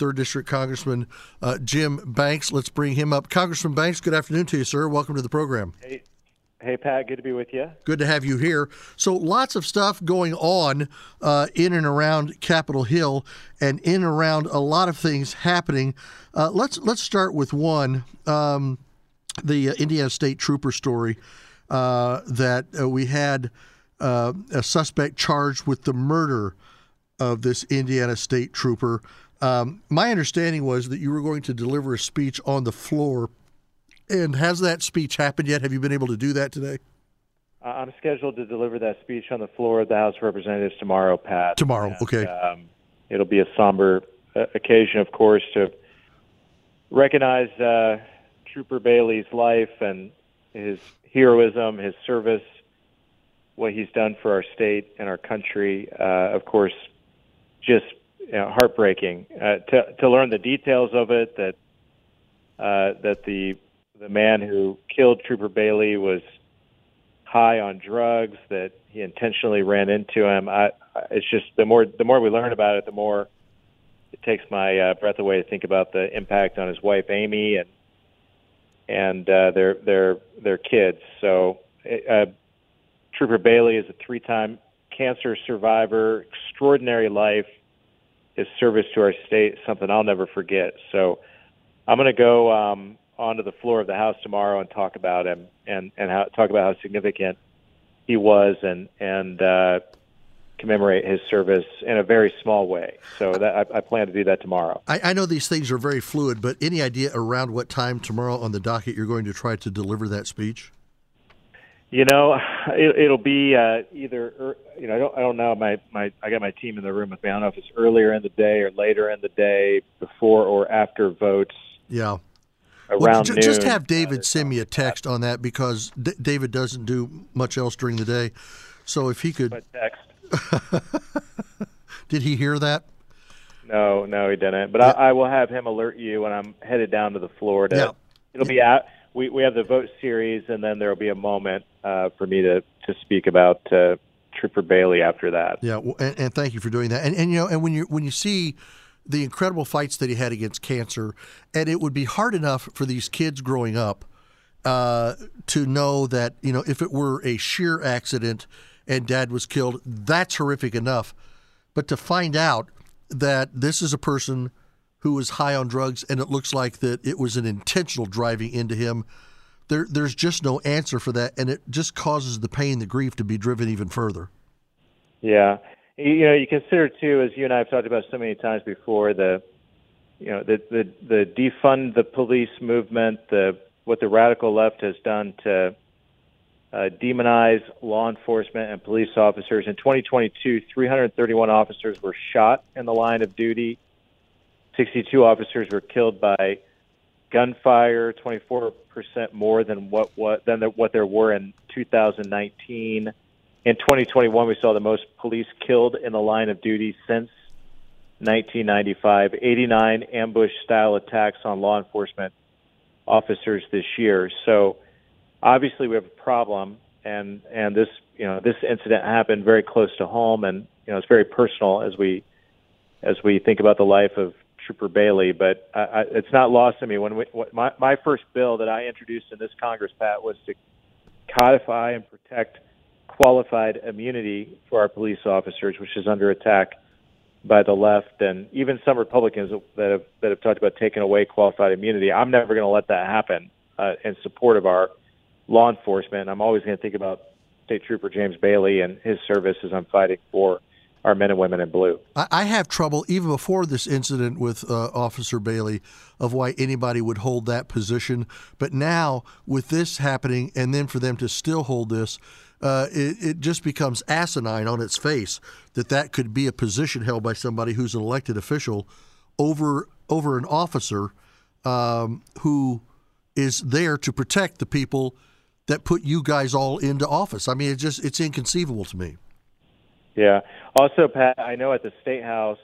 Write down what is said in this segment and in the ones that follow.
Third District Congressman uh, Jim Banks. Let's bring him up. Congressman Banks, good afternoon to you, sir. Welcome to the program. Hey, hey, Pat. Good to be with you. Good to have you here. So, lots of stuff going on uh, in and around Capitol Hill, and in and around a lot of things happening. Uh, let's let's start with one, um, the uh, Indiana State Trooper story uh, that uh, we had uh, a suspect charged with the murder of this Indiana State Trooper. Um, my understanding was that you were going to deliver a speech on the floor. And has that speech happened yet? Have you been able to do that today? Uh, I'm scheduled to deliver that speech on the floor of the House of Representatives tomorrow, Pat. Tomorrow, And, okay. Um, it'll be a somber uh, occasion, of course, to recognize uh, Trooper Bailey's life and his heroism, his service, what he's done for our state and our country. Uh, of course, just you know, heartbreaking uh, to to learn the details of it. That uh, that the the man who killed Trooper Bailey was high on drugs. That he intentionally ran into him. I, I- it's just the more the more we learn about it, the more it takes my uh, breath away to think about the impact on his wife Amy and and uh, their their their kids. So, uh, Trooper Bailey is a three-time cancer survivor, extraordinary life. His service to our state, something I'll never forget. So, I'm going to go um, onto the floor of the House tomorrow and talk about him and and how, talk about how significant he was and and uh, commemorate his service in a very small way. So that I, I plan to do that tomorrow. I, I know these things are very fluid, but any idea around what time tomorrow on the docket you're going to try to deliver that speech? You know, it, it'll be uh, either er, you know I don't I don't know my my I got my team in the room with me. I don't know if it's earlier in the day or later in the day, before or after votes. Yeah. Around Well, noon. just have David send me a text on that because D- David doesn't do much else during the day. So if he could, But text. did he hear that? No, no, he didn't. But I, I will have him alert you when I'm headed down to the floor. To, Yeah. It'll be out. We we have the vote series, and then there will be a moment uh, for me to to speak about uh, Trooper Bailey after that. Yeah, well, and, and thank you for doing that. And, and you know, and when you when you see the incredible fights that he had against cancer, and it would be hard enough for these kids growing up uh, to know that you know if it were a sheer accident and dad was killed, that's horrific enough. But to find out that this is a person who was high on drugs and it looks like that it was an intentional driving into him, there there's just no answer for that, and it just causes the pain, the grief to be driven even further. Yeah, you know, you consider too, as you and I have talked about so many times before, the you know the the, the defund the police movement, the what the radical left has done to uh, demonize law enforcement and police officers. In 2022, 331 officers were shot in the line of duty. 62 officers were killed by gunfire, 24% more than what what than the, what there were in 2019. In 2021, we saw the most police killed in the line of duty since 1995. 89 ambush-style attacks on law enforcement officers this year. So obviously, we have a problem, and and this you know this incident happened very close to home, and you know it's very personal as we as we think about the life of Trooper Bailey. But I, I, it's not lost on me when we, what my my first bill that I introduced in this Congress, Pat, was to codify and protect qualified immunity for our police officers, which is under attack by the left and even some Republicans that have that have talked about taking away qualified immunity. I'm never going to let that happen uh, in support of our law enforcement. I'm always going to think about State Trooper James Bailey and his service as I'm fighting for our men and women in blue. I, have trouble even before this incident with uh, Officer Bailey of why anybody would hold that position. But now with this happening, and then for them to still hold this, uh, it, it just becomes asinine on its face that that could be a position held by somebody who's an elected official over over an officer um, who is there to protect the people that put you guys all into office. I mean, it just it's inconceivable to me. Yeah. Also, Pat, I know at the state house,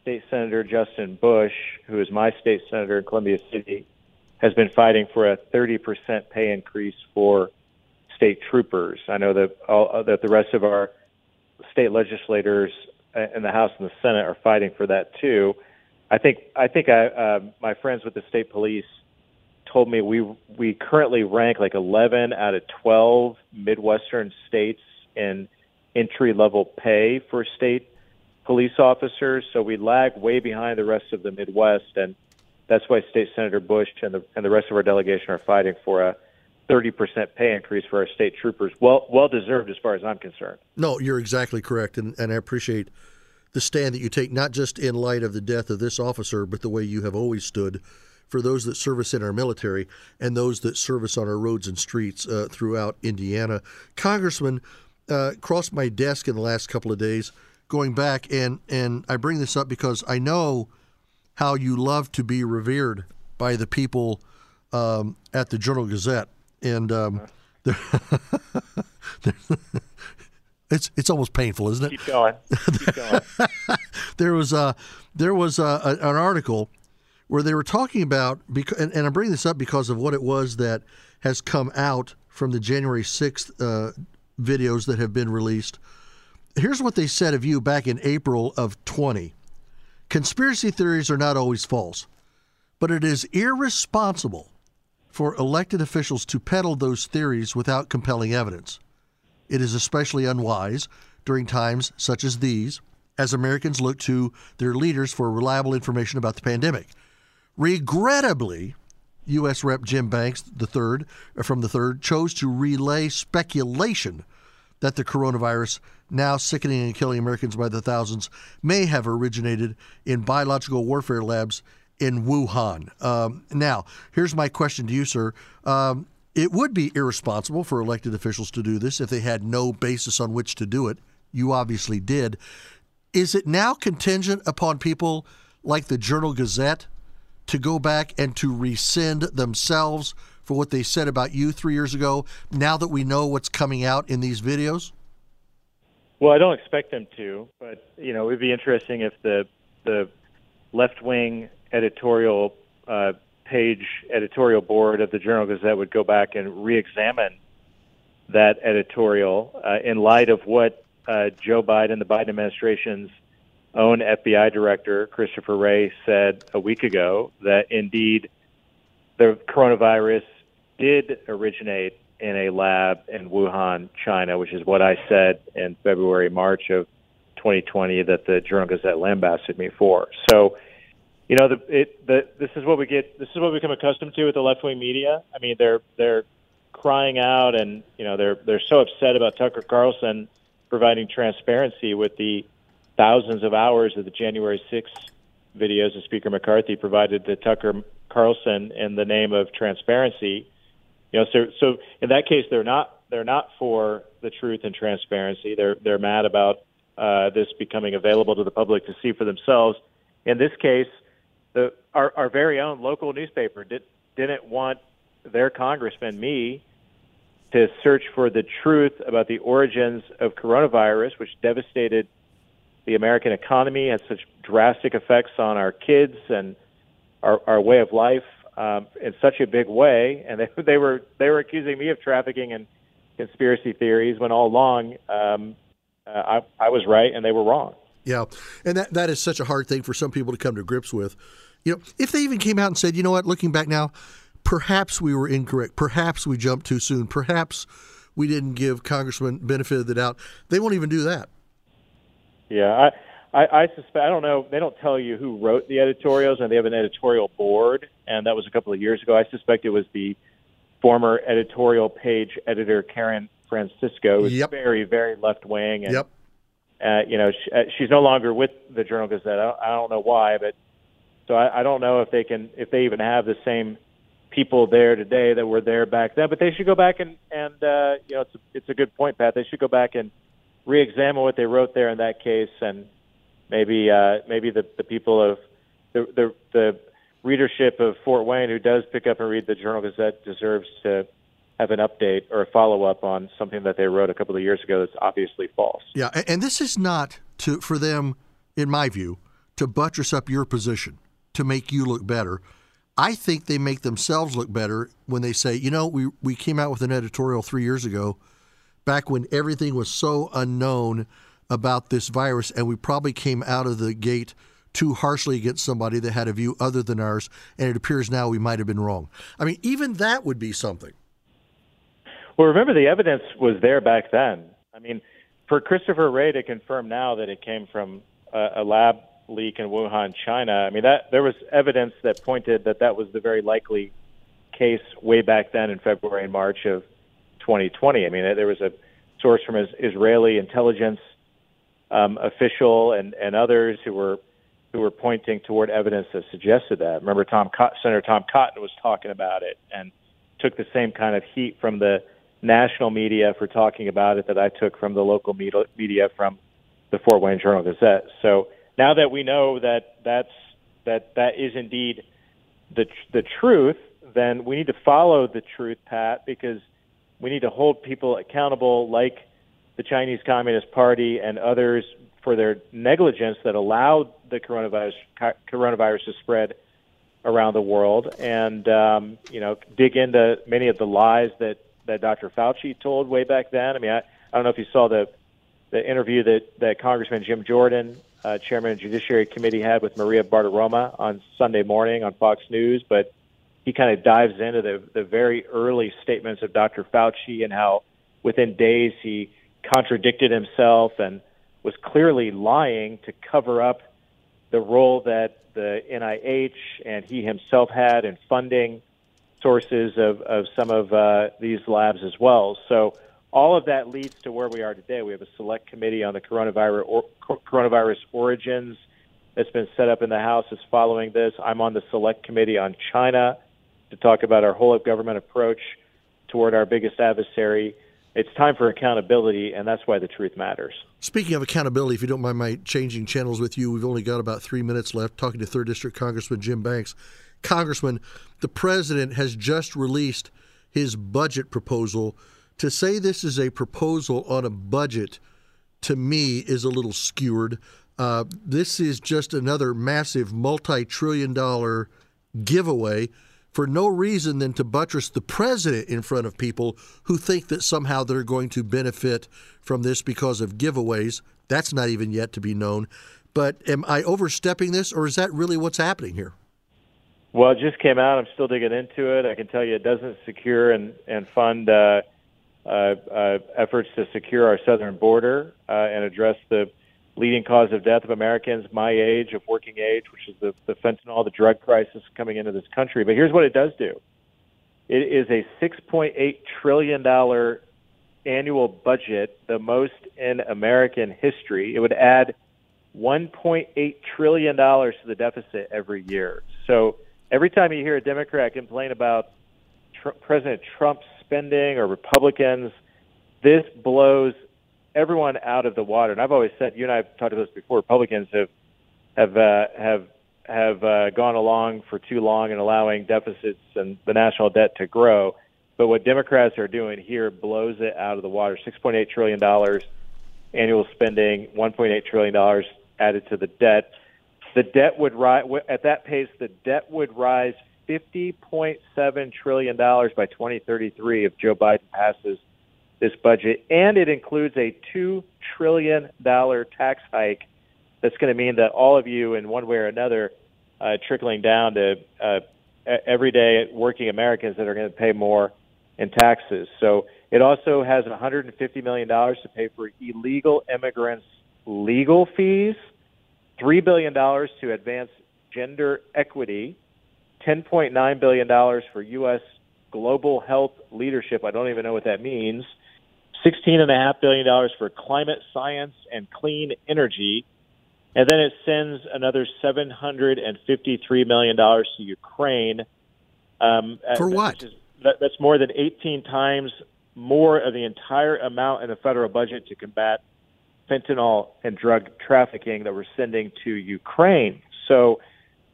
State Senator Justin Busch, who is my state senator in Columbia City, has been fighting for a 30% pay increase for state troopers. I know that all, that the rest of our state legislators in the House and the Senate are fighting for that too. I think I think I, uh, my friends with the state police told me we we currently rank like 11 out of 12 Midwestern states in entry level pay for state police officers. So we lag way behind the rest of the Midwest, and that's why State Senator Busch and the and the rest of our delegation are fighting for a 30% pay increase for our state troopers. Well, well deserved as far as I'm concerned. No, you're exactly correct, and, and I appreciate the stand that you take, not just in light of the death of this officer, but the way you have always stood for those that service in our military and those that service on our roads and streets uh, throughout Indiana. Congressman uh, crossed my desk in the last couple of days, going back, and and I bring this up because I know how you love to be revered by the people um, at the Journal Gazette and um, it's it's almost painful, isn't it? Keep going. Keep going. there was a there was a, a, an article where they were talking about, and, and I'm bringing this up because of what it was that has come out from the January 6th uh, videos that have been released. Here's what they said of you back in April of 20. Conspiracy theories are not always false, but it is irresponsible for elected officials to peddle those theories without compelling evidence. It is especially unwise during times such as these, as Americans look to their leaders for reliable information about the pandemic. Regrettably, U.S. Rep. Jim Banks III from the third chose to relay speculation that the coronavirus, now sickening and killing Americans by the thousands, may have originated in biological warfare labs in Wuhan. Um, now, here's my question to you, sir. Um, it would be irresponsible for elected officials to do this if they had no basis on which to do it. You obviously did. Is it now contingent upon people like the Journal Gazette to go back and to rescind themselves for what they said about you three years ago now that we know what's coming out in these videos? Well, I don't expect them to, but you know, it would be interesting if the the left wing editorial uh, page editorial board of the Journal Gazette would go back and re-examine that editorial uh, in light of what uh, Joe Biden, the Biden administration's own FBI director, Christopher Wray, said a week ago that indeed the coronavirus did originate in a lab in Wuhan, China, which is what I said in February, March of 2020 that the Journal Gazette lambasted me for. So you know, the, it, the, this is what we get. This is what we become accustomed to with the left wing media. I mean, they're they're crying out, and you know, they're they're so upset about Tucker Carlson providing transparency with the thousands of hours of the January 6th videos that Speaker McCarthy provided to Tucker Carlson in the name of transparency. You know, so so in that case, they're not they're not for the truth and transparency. They're they're mad about uh, this becoming available to the public to see for themselves. In this case, the our, our very own local newspaper did, didn't want their congressman, me, to search for the truth about the origins of coronavirus, which devastated the American economy, had such drastic effects on our kids and our, our way of life um, in such a big way. And they, they were they were accusing me of trafficking and conspiracy theories when all along um, uh, I, I was right and they were wrong. Yeah, and that that is such a hard thing for some people to come to grips with. You know, if they even came out and said, you know what, looking back now, perhaps we were incorrect, perhaps we jumped too soon, perhaps we didn't give Congressman benefit of the doubt. They won't even do that. Yeah, I, I, I suspect. I don't know. They don't tell you who wrote the editorials, and they have an editorial board, and that was a couple of years ago. I suspect it was the former editorial page editor Karen Francisco, who's yep. very, very left wing, and yep. uh, you know she, uh, she's no longer with the Journal Gazette. I don't, I don't know why, but so I, I don't know if they can, if they even have the same people there today that were there back then. But they should go back and, and uh, you know, it's a, it's a good point, Pat. They should go back and re-examine what they wrote there in that case, and maybe uh, maybe the the people of the the, the readership of Fort Wayne who does pick up and read the Journal Gazette deserves to have an update or a follow up on something that they wrote a couple of years ago that's obviously false. Yeah, and this is not to for them, in my view, to buttress up your position to make you look better. I think they make themselves look better when they say, you know, we, we came out with an editorial three years ago, back when everything was so unknown about this virus, and we probably came out of the gate too harshly against somebody that had a view other than ours, and it appears now we might have been wrong. I mean, even that would be something. Well, remember the evidence was there back then. I mean, for Christopher Wray to confirm now that it came from a, a lab leak in Wuhan, China, I mean that there was evidence that pointed that that was the very likely case way back then in February and March of 2020. I mean, there was a source from Israeli intelligence um, official and, and others who were who were pointing toward evidence that suggested that. Remember, Tom Senator Tom Cotton was talking about it and took the same kind of heat from the national media for talking about it that I took from the local media from the Fort Wayne Journal Gazette. So now that we know that that's that that is indeed the the truth, then we need to follow the truth, Pat, because we need to hold people accountable, like the Chinese Communist Party and others, for their negligence that allowed the coronavirus coronavirus to spread around the world, and um, you know, dig into many of the lies that that Dr. Fauci told way back then. I mean, I, I don't know if you saw the the interview that that Congressman Jim Jordan, uh, chairman of the Judiciary Committee, had with Maria Bartiromo on Sunday morning on Fox News, but he kind of dives into the the very early statements of Dr. Fauci and how within days he contradicted himself and was clearly lying to cover up the role that the NIH and he himself had in funding sources of, of some of uh, these labs as well. So all of that leads to where we are today. We have a select committee on the coronavirus or, coronavirus origins that's been set up in the House is following this. I'm on the select committee on China to talk about our whole of government approach toward our biggest adversary. It's time for accountability, and that's why the truth matters. Speaking of accountability, if you don't mind my changing channels with you, we've only got about three minutes left talking to 3rd District Congressman Jim Banks. Congressman, the president has just released his budget proposal. To say this is a proposal on a budget, to me, is a little skewered. Uh, this is just another massive multi trillion dollar giveaway for no reason than to buttress the president in front of people who think that somehow they're going to benefit from this because of giveaways. That's not even yet to be known. But am I overstepping this, or is that really what's happening here? Well, it just came out. I'm still digging into it. I can tell you it doesn't secure and, and fund uh, uh, uh, efforts to secure our southern border uh, and address the leading cause of death of Americans my age, of working age, which is the, the fentanyl, the drug crisis coming into this country. But here's what it does do it is a $6.8 trillion annual budget, the most in American history. It would add $1.8 trillion to the deficit every year. So every time you hear a Democrat complain about tr- President Trump's spending or Republicans, this blows everyone out of the water. And I've always said, you and I have talked about this before. Republicans have have uh, have have uh, gone along for too long and allowing deficits and the national debt to grow. But what Democrats are doing here blows it out of the water. Six point eight trillion dollars annual spending, one point eight trillion dollars added to the debt. The debt would rise at that pace. The debt would rise fifty point seven trillion dollars by 2033 if Joe Biden passes this budget, and it includes a $2 trillion tax hike that's going to mean that all of you, in one way or another, uh, trickling down to uh, everyday working Americans that are going to pay more in taxes. So it also has $150 million to pay for illegal immigrants' legal fees, $3 billion to advance gender equity, $10.9 billion for U.S. global health leadership. I don't even know what that means. $16.5 billion for climate science and clean energy. And then it sends another $753 million to Ukraine. Um, for what? Is, that, that's more than 18 times more of the entire amount in the federal budget to combat fentanyl and drug trafficking that we're sending to Ukraine. So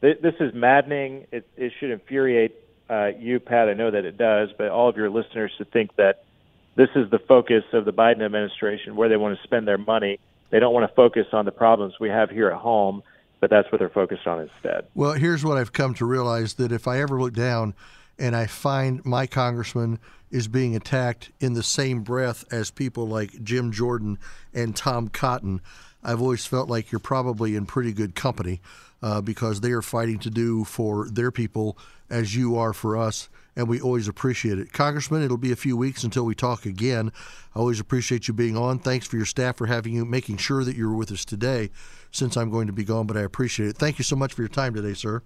th- this is maddening. It, it should infuriate uh, you, Pat. I know that it does, but all of your listeners to think that this is the focus of the Biden administration, where they want to spend their money. They don't want to focus on the problems we have here at home, but that's what they're focused on instead. Well, here's what I've come to realize that if I ever look down and I find my congressman is being attacked in the same breath as people like Jim Jordan and Tom Cotton, I've always felt like you're probably in pretty good company uh, because they are fighting to do for their people as you are for us, and we always appreciate it. Congressman, it'll be a few weeks until we talk again. I always appreciate you being on. Thanks for your staff for having you, making sure that you're with us today since I'm going to be gone, but I appreciate it. Thank you so much for your time today, sir.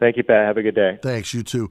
Thank you, Pat. Have a good day. Thanks. You too.